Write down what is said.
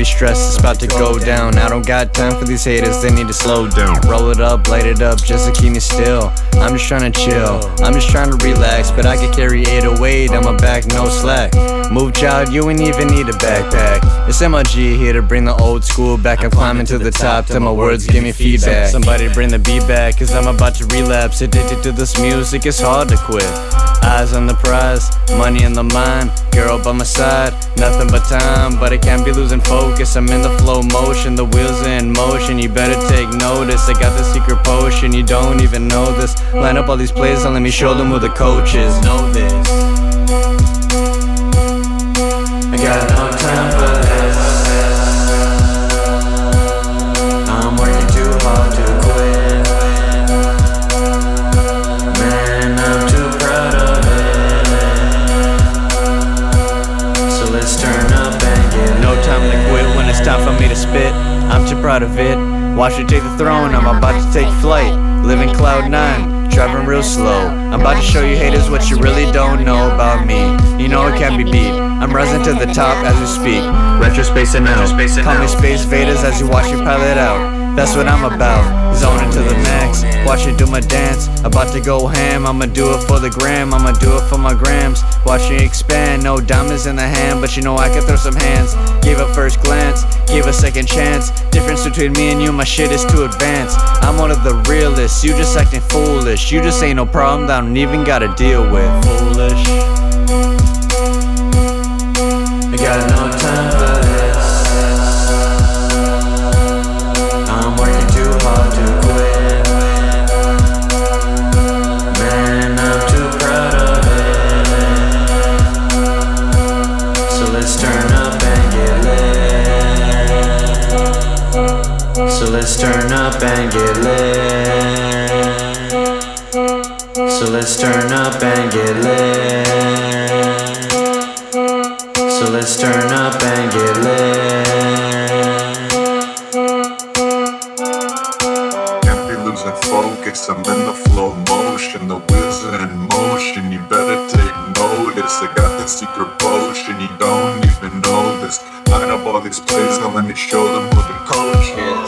be stressed, it's about to go down. I don't got time for these haters, they need to slow down. Roll it up, light it up, just to keep me still. I'm just trying to chill, I'm just trying to relax. But I can carry 808 on my back, no slack. Move, child, you ain't even need a backpack. It's MLG here to bring the old school back. I'm climbing to the top till my words give me feedback. Somebody bring the beat back, cause I'm about to relapse. Addicted to this music, it's hard to quit. Eyes on the prize, money in the mind, girl by my side, nothing but time. But I can't be losing focus. I'm in the flow motion, the wheels in motion. You better take notice. I got the secret potion, you don't even know this. Line up all these plays and let me show them who the coach is. Know this. It's time for me to spit. I'm too proud of it. Watch me take the throne, I'm about to take flight. Living cloud nine, driving real slow. I'm about to show you haters what you really don't know about me. You know it can't be beat. I'm rising to the top as we speak. Retro spacing out. Call me Space Vaders as you watch me pilot out. That's what I'm about. Zoning to the max. Watch me do my dance. About to go ham. I'ma do it for the gram. I'ma do it for my grams. Watch me expand. No diamonds in the hand, but you know I can throw some hands. Gave a first glance. Gave a second chance. Difference between me and you, my shit is too advanced. I'm one of the realists. You just acting foolish. You just ain't no problem that I don't even gotta deal with. Foolish. So let's turn up and get lit. So let's turn up and get lit. So let's turn up and get lit. Can't be losing focus. I'm in the flow motion, the wheels are in motion. You better take notice. I got the secret potion. You don't even know this. Line up all these plays, now let me show them what the coach is.